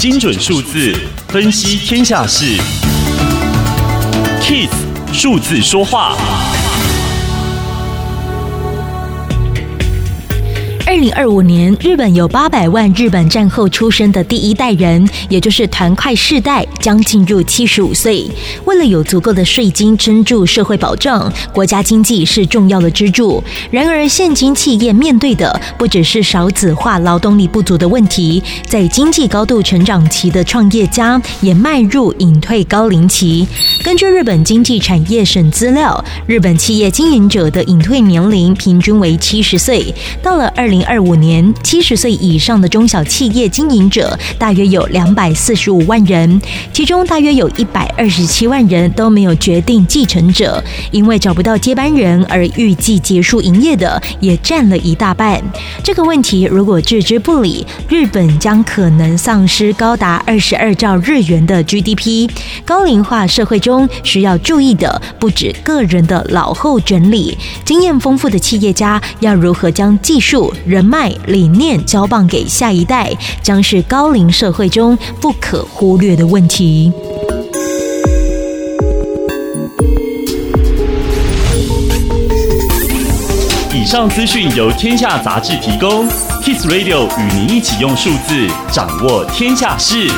精准数字分析天下事，KISS 数字说话。二零二五年，日本有八百万日本战后出生的第一代人，也就是团块世代，将进入七十五岁。为了有足够的税金撑住社会保障，国家经济是重要的支柱。然而，现今企业面对的不只是少子化、劳动力不足的问题，在经济高度成长期的创业家也迈入隐退高龄期。根据日本经济产业省资料，日本企业经营者的隐退年龄平均为七十岁。到了二零。二五年，七十岁以上的中小企业经营者大约有两百四十五万人，其中大约有一百二十七万人都没有决定继承者，因为找不到接班人而预计结束营业的也占了一大半。这个问题如果置之不理，日本将可能丧失高达二十二兆日元的 GDP。高龄化社会中需要注意的不止个人的老后整理，经验丰富的企业家要如何将技术。人脉理念交棒给下一代，将是高龄社会中不可忽略的问题。以上资讯由天下杂志提供，Kiss Radio 与您一起用数字掌握天下事。